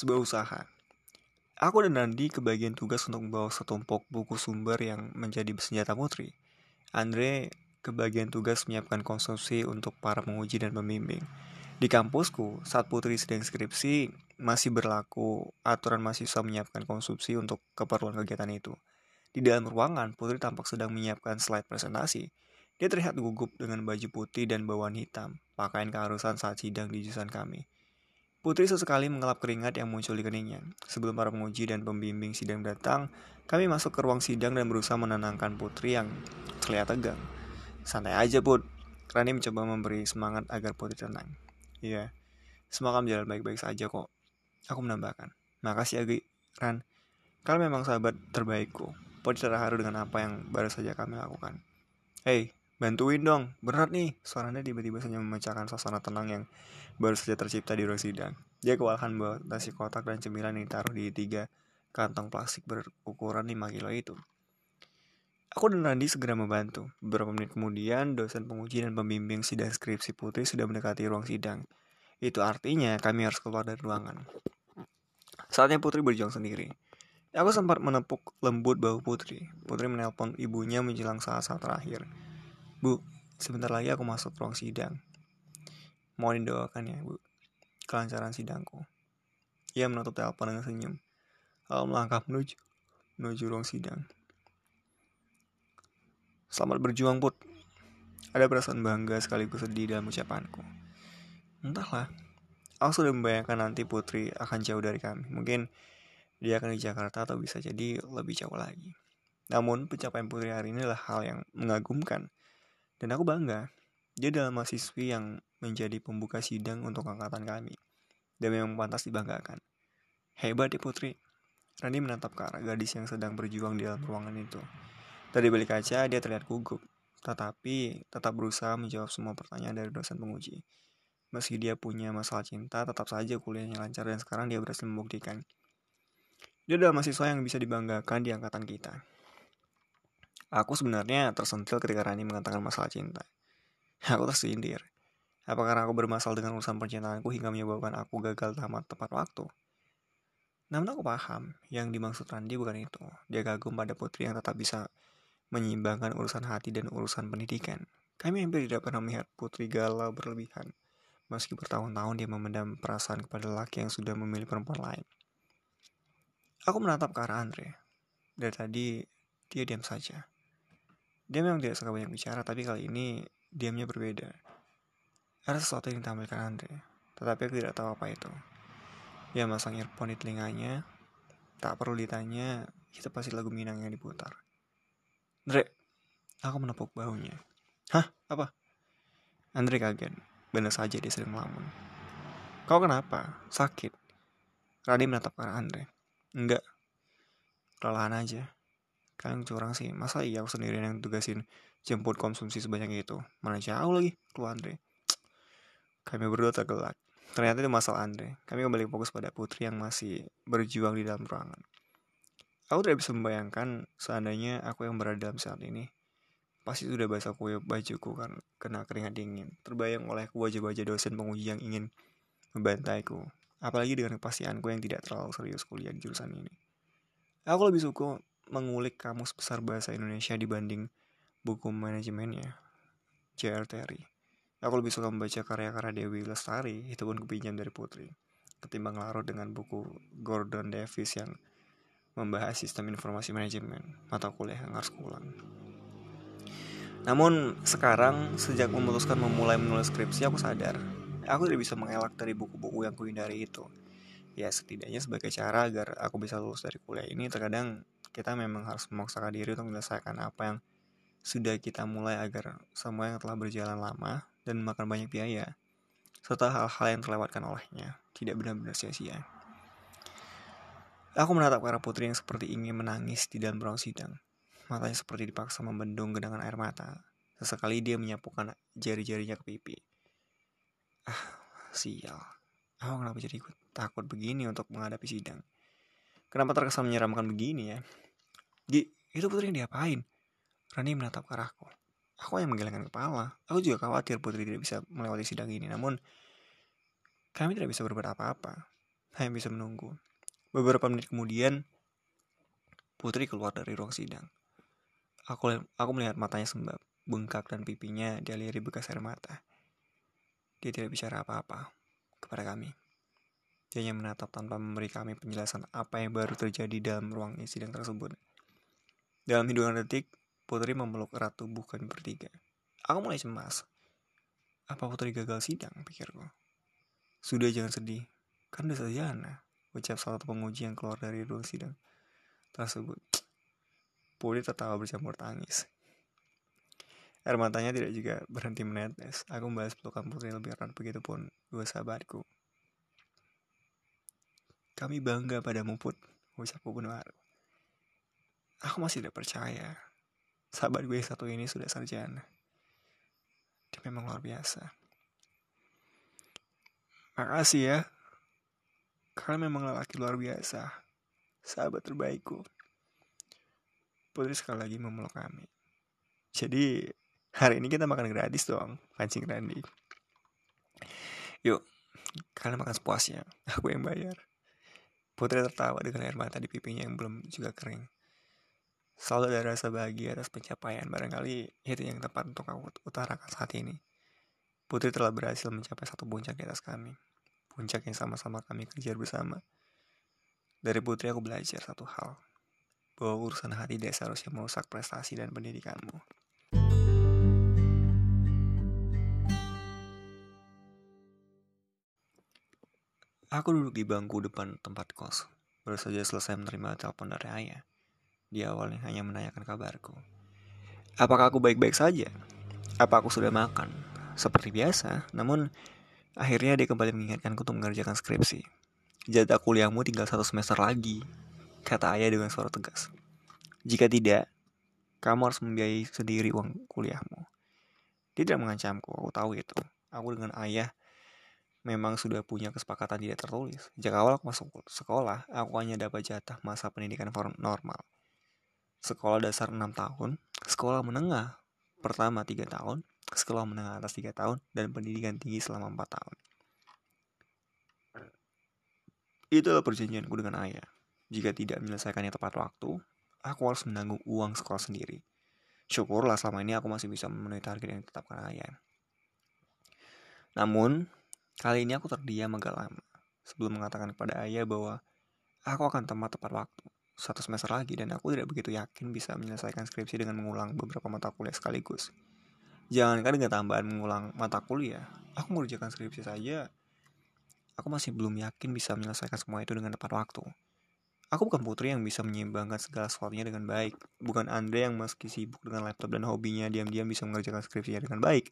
sebuah usaha. Aku dan Nandi kebagian tugas untuk membawa setumpuk buku sumber yang menjadi senjata putri. Andre kebagian tugas menyiapkan konsumsi untuk para penguji dan pembimbing. Di kampusku, saat putri sedang skripsi, masih berlaku aturan mahasiswa menyiapkan konsumsi untuk keperluan kegiatan itu. Di dalam ruangan, Putri tampak sedang menyiapkan slide presentasi. Dia terlihat gugup dengan baju putih dan bawaan hitam, pakaian keharusan saat sidang di jurusan kami. Putri sesekali mengelap keringat yang muncul di keningnya. Sebelum para penguji dan pembimbing sidang datang, kami masuk ke ruang sidang dan berusaha menenangkan Putri yang terlihat tegang. Santai aja, Put. Rani mencoba memberi semangat agar Putri tenang. Iya, semua akan berjalan baik-baik saja kok. Aku menambahkan. Makasih ya, Ran. Kalian memang sahabat terbaikku. Putri terharu dengan apa yang baru saja kami lakukan. Hei, Bantuin dong, berat nih. Suaranya tiba-tiba saja memecahkan suasana tenang yang baru saja tercipta di ruang sidang. Dia kewalahan bawa nasi kotak dan cemilan yang ditaruh di tiga kantong plastik berukuran 5 kilo itu. Aku dan Randi segera membantu. Beberapa menit kemudian, dosen penguji dan pembimbing sidang skripsi Putri sudah mendekati ruang sidang. Itu artinya kami harus keluar dari ruangan. Saatnya Putri berjuang sendiri. Aku sempat menepuk lembut bahu Putri. Putri menelpon ibunya menjelang saat-saat terakhir. Bu, sebentar lagi aku masuk ruang sidang. Mohon didoakan ya, Bu. Kelancaran sidangku. Ia menutup telepon dengan senyum. Lalu melangkah menuju menuju ruang sidang. Selamat berjuang, Put. Ada perasaan bangga sekaligus sedih dalam ucapanku. Entahlah, aku sudah membayangkan nanti Putri akan jauh dari kami. Mungkin dia akan di Jakarta atau bisa jadi lebih jauh lagi. Namun, pencapaian Putri hari ini adalah hal yang mengagumkan. Dan aku bangga, dia adalah mahasiswi yang menjadi pembuka sidang untuk angkatan kami. Dan memang pantas dibanggakan. Hebat ya Putri. Rani menatap ke arah gadis yang sedang berjuang di dalam ruangan itu. Dari balik kaca, dia terlihat gugup. Tetapi tetap berusaha menjawab semua pertanyaan dari dosen penguji. Meski dia punya masalah cinta, tetap saja kuliahnya lancar dan sekarang dia berhasil membuktikan. Dia adalah mahasiswa yang bisa dibanggakan di angkatan kita. Aku sebenarnya tersentil ketika Rani mengatakan masalah cinta. Aku tersindir. Apa karena aku bermasalah dengan urusan percintaanku hingga menyebabkan aku gagal tamat tepat waktu? Namun aku paham, yang dimaksud Randi bukan itu. Dia kagum pada putri yang tetap bisa menyeimbangkan urusan hati dan urusan pendidikan. Kami hampir tidak pernah melihat putri galau berlebihan. Meski bertahun-tahun dia memendam perasaan kepada laki yang sudah memilih perempuan lain. Aku menatap ke arah Andre. Dari tadi, dia diam saja. Dia memang tidak suka banyak bicara, tapi kali ini diamnya berbeda. Ada sesuatu yang ditampilkan Andre, tetapi aku tidak tahu apa itu. Dia masang earphone di telinganya, tak perlu ditanya, itu pasti lagu Minang yang diputar. Andre, aku menepuk bahunya. Hah? Apa? Andre kaget, benar saja dia sedang melamun. Kau kenapa? Sakit? Radi menatap ke Andre. Enggak, kelelahan aja. Kalian curang sih, masa iya aku sendirian yang tugasin jemput konsumsi sebanyak itu? Mana jauh lagi, keluar Andre. Kami berdua tergelak. Ternyata itu masalah Andre. Kami kembali fokus pada Putri yang masih berjuang di dalam ruangan. Aku tidak bisa membayangkan seandainya aku yang berada dalam saat ini. Pasti sudah basah kue bajuku kan kena keringat dingin. Terbayang oleh wajah-wajah dosen penguji yang ingin membantaiku. Apalagi dengan kepastianku yang tidak terlalu serius kuliah di jurusan ini. Aku lebih suka mengulik kamus besar bahasa Indonesia dibanding buku manajemennya, J.R. Terry. Aku lebih suka membaca karya-karya Dewi Lestari, itu pun kepinjam dari Putri, ketimbang larut dengan buku Gordon Davis yang membahas sistem informasi manajemen, mata kuliah yang harus ulang. Namun sekarang sejak memutuskan memulai menulis skripsi aku sadar aku tidak bisa mengelak dari buku-buku yang kuhindari itu. Ya setidaknya sebagai cara agar aku bisa lulus dari kuliah ini terkadang kita memang harus memaksakan diri untuk menyelesaikan apa yang sudah kita mulai agar semua yang telah berjalan lama dan memakan banyak biaya, serta hal-hal yang terlewatkan olehnya, tidak benar-benar sia-sia. Aku menatap arah putri yang seperti ingin menangis di dalam ruang sidang. Matanya seperti dipaksa membendung genangan air mata. Sesekali dia menyapukan jari-jarinya ke pipi. Ah, sial. Aku kenapa jadi ikut takut begini untuk menghadapi sidang? Kenapa terkesan menyeramkan begini ya? Gi, itu putri yang diapain? Rani menatap ke arahku. Aku yang menggelengkan kepala. Aku juga khawatir putri tidak bisa melewati sidang ini. Namun, kami tidak bisa berbuat apa-apa. hanya bisa menunggu. Beberapa menit kemudian, Putri keluar dari ruang sidang. Aku, aku melihat matanya sembab, bengkak dan pipinya dialiri bekas air mata. Dia tidak bicara apa-apa kepada kami. Dia hanya menatap tanpa memberi kami penjelasan apa yang baru terjadi dalam ruang sidang tersebut. Dalam hitungan detik, Putri memeluk erat tubuh kami bertiga. Aku mulai cemas. Apa Putri gagal sidang, pikirku. Sudah jangan sedih, kan udah sarjana, ucap salah satu penguji yang keluar dari ruang sidang tersebut. Putri tertawa bercampur tangis. Air matanya tidak juga berhenti menetes. Aku membahas pelukan Putri lebih erat, begitupun dua sahabatku. Kami bangga padamu, Put, ucapku penuh haru. Aku masih tidak percaya. Sahabat gue satu ini sudah sarjana. Dia memang luar biasa. Makasih ya. Karena memang lelaki luar biasa. Sahabat terbaikku. Putri sekali lagi memeluk kami. Jadi hari ini kita makan gratis dong. Pancing Randy. Yuk, kalian makan sepuasnya. Aku yang bayar. Putri tertawa dengan air mata di pipinya yang belum juga kering. Selalu ada rasa bahagia atas pencapaian. Barangkali itu yang tepat untuk aku utarakan saat ini. Putri telah berhasil mencapai satu puncak di atas kami puncak yang sama-sama kami kejar bersama. Dari Putri aku belajar satu hal, bahwa urusan hati tidak seharusnya merusak prestasi dan pendidikanmu. Aku duduk di bangku depan tempat kos, baru saja selesai menerima telepon dari ayah. Dia awalnya hanya menanyakan kabarku. Apakah aku baik-baik saja? Apa aku sudah makan? Seperti biasa, namun Akhirnya dia kembali mengingatkanku untuk mengerjakan skripsi. Jatah kuliahmu tinggal satu semester lagi, kata ayah dengan suara tegas. Jika tidak, kamu harus membiayai sendiri uang kuliahmu. Dia tidak mengancamku, aku tahu itu. Aku dengan ayah memang sudah punya kesepakatan tidak tertulis. Sejak awal aku masuk sekolah, aku hanya dapat jatah masa pendidikan normal. Sekolah dasar 6 tahun, sekolah menengah pertama 3 tahun, sekolah menengah atas 3 tahun, dan pendidikan tinggi selama 4 tahun. Itulah perjanjianku dengan ayah. Jika tidak menyelesaikannya tepat waktu, aku harus menanggung uang sekolah sendiri. Syukurlah selama ini aku masih bisa memenuhi target yang ditetapkan ayah. Namun, kali ini aku terdiam agak lama sebelum mengatakan kepada ayah bahwa aku akan temat tepat waktu satu semester lagi dan aku tidak begitu yakin bisa menyelesaikan skripsi dengan mengulang beberapa mata kuliah sekaligus. Jangankan dengan tambahan mengulang mata kuliah, aku mengerjakan skripsi saja. Aku masih belum yakin bisa menyelesaikan semua itu dengan tepat waktu. Aku bukan putri yang bisa menyeimbangkan segala sesuatunya dengan baik. Bukan Andre yang meski sibuk dengan laptop dan hobinya diam-diam bisa mengerjakan skripsinya dengan baik.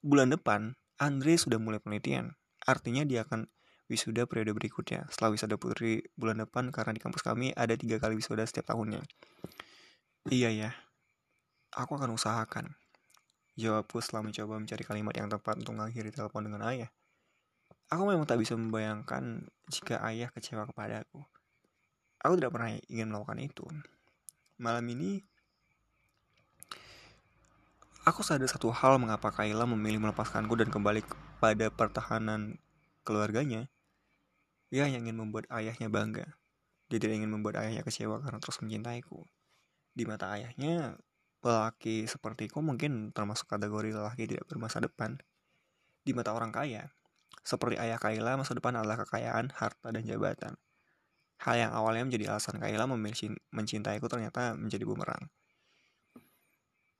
Bulan depan, Andre sudah mulai penelitian. Artinya dia akan wisuda periode berikutnya. Setelah wisuda putri bulan depan, karena di kampus kami ada tiga kali wisuda setiap tahunnya. Iya ya, aku akan usahakan. Jawabku setelah mencoba mencari kalimat yang tepat untuk mengakhiri telepon dengan ayah. Aku memang tak bisa membayangkan jika ayah kecewa kepadaku. Aku tidak pernah ingin melakukan itu. Malam ini, aku sadar satu hal mengapa Kayla memilih melepaskanku dan kembali pada pertahanan keluarganya. Dia hanya ingin membuat ayahnya bangga. Dia tidak ingin membuat ayahnya kecewa karena terus mencintaiku. Di mata ayahnya, lelaki sepertiku mungkin termasuk kategori lelaki tidak bermasa depan. Di mata orang kaya, seperti ayah Kaila, masa depan adalah kekayaan, harta, dan jabatan. Hal yang awalnya menjadi alasan Kaila memilih mencintaiku ternyata menjadi bumerang.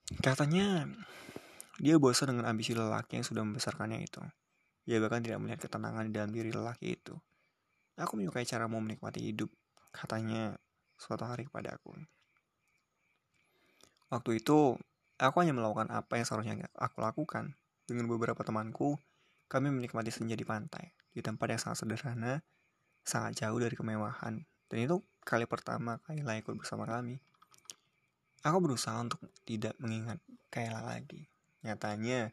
Katanya, dia bosan dengan ambisi lelaki yang sudah membesarkannya itu. Dia bahkan tidak melihat ketenangan di dalam diri lelaki itu. Aku menyukai cara mau menikmati hidup, katanya suatu hari kepada aku. Waktu itu, aku hanya melakukan apa yang seharusnya aku lakukan. Dengan beberapa temanku, kami menikmati senja di pantai, di tempat yang sangat sederhana, sangat jauh dari kemewahan. Dan itu kali pertama Kayla ikut bersama kami. Aku berusaha untuk tidak mengingat Kayla lagi. Nyatanya,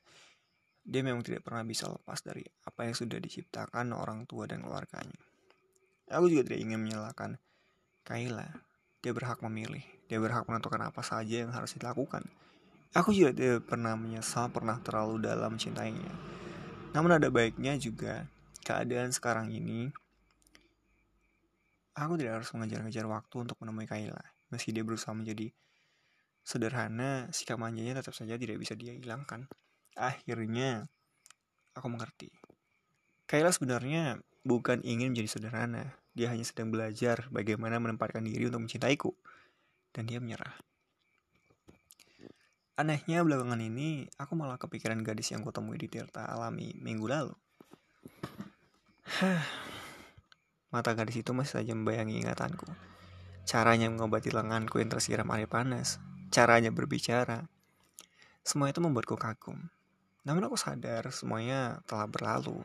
dia memang tidak pernah bisa lepas dari apa yang sudah diciptakan orang tua dan keluarganya. Aku juga tidak ingin menyalahkan Kayla. Dia berhak memilih. Dia berhak menentukan apa saja yang harus dilakukan. Aku juga tidak pernah menyesal pernah terlalu dalam mencintainya. Namun ada baiknya juga keadaan sekarang ini aku tidak harus mengejar-ngejar waktu untuk menemui Kayla. Meski dia berusaha menjadi sederhana, sikap manjanya tetap saja tidak bisa dia hilangkan. Akhirnya, aku mengerti. Kayla sebenarnya bukan ingin menjadi sederhana. Dia hanya sedang belajar bagaimana menempatkan diri untuk mencintaiku. Dan dia menyerah. Anehnya belakangan ini, aku malah kepikiran gadis yang kutemui di Tirta Alami minggu lalu. Mata gadis itu masih saja membayangi ingatanku. Caranya mengobati lenganku yang tersiram air panas. Caranya berbicara. Semua itu membuatku kagum. Namun aku sadar semuanya telah berlalu.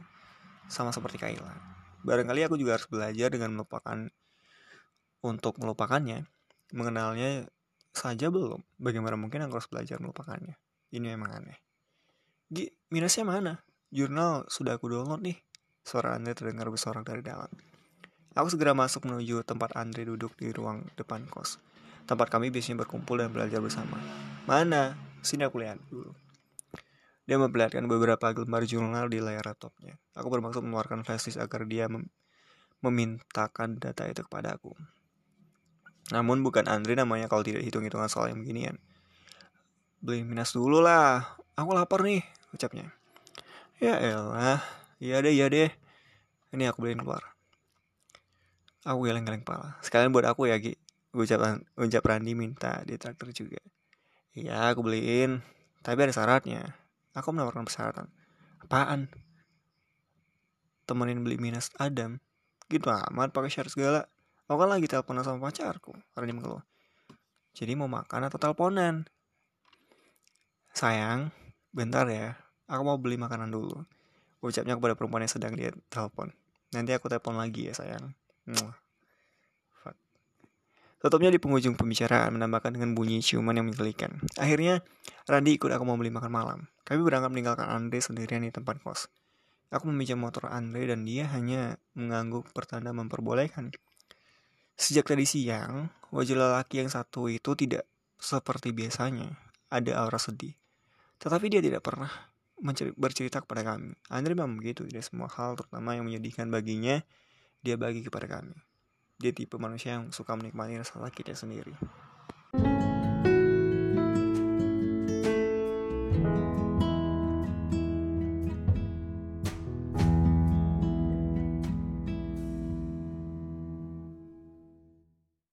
Sama seperti Kayla. Barangkali aku juga harus belajar dengan melupakan untuk melupakannya. Mengenalnya saja belum. Bagaimana mungkin aku harus belajar melupakannya? Ini memang aneh. Gi, minusnya mana? Jurnal sudah aku download nih. Suara Andre terdengar bersorak dari dalam. Aku segera masuk menuju tempat Andre duduk di ruang depan kos. Tempat kami biasanya berkumpul dan belajar bersama. Mana? Sini aku lihat dulu. Dia memperlihatkan beberapa lembar jurnal di layar laptopnya. Aku bermaksud mengeluarkan flashdisk agar dia mem memintakan data itu kepada aku. Namun bukan Andre namanya kalau tidak hitung-hitungan soal yang beginian. Beli minas dulu lah. Aku lapar nih, ucapnya. Ya elah, iya deh, iya deh. Ini aku beliin keluar. Aku geleng-geleng kepala. Sekalian buat aku ya, Gi. Ucap, ucap Randi minta di traktor juga. Iya, aku beliin. Tapi ada syaratnya. Aku menawarkan persyaratan. Apaan? Temenin beli minus Adam. Gitu amat pakai syarat segala. Aku kan lagi teleponan sama pacarku. Randi mengeluh. Jadi mau makan atau teleponan? Sayang, bentar ya. Aku mau beli makanan dulu. Ucapnya kepada perempuan yang sedang dia telepon. Nanti aku telepon lagi ya sayang. Tutupnya di penghujung pembicaraan menambahkan dengan bunyi ciuman yang menggelikan. Akhirnya, Randy ikut aku mau beli makan malam. Kami berangkat meninggalkan Andre sendirian di tempat kos. Aku meminjam motor Andre dan dia hanya mengangguk pertanda memperbolehkan. Sejak tadi siang, wajah lelaki yang satu itu tidak seperti biasanya. Ada aura sedih. Tetapi dia tidak pernah bercerita kepada kami. Andre memang begitu, tidak semua hal terutama yang menyedihkan baginya dia bagi kepada kami. Dia tipe manusia yang suka menikmati rasa sakitnya sendiri.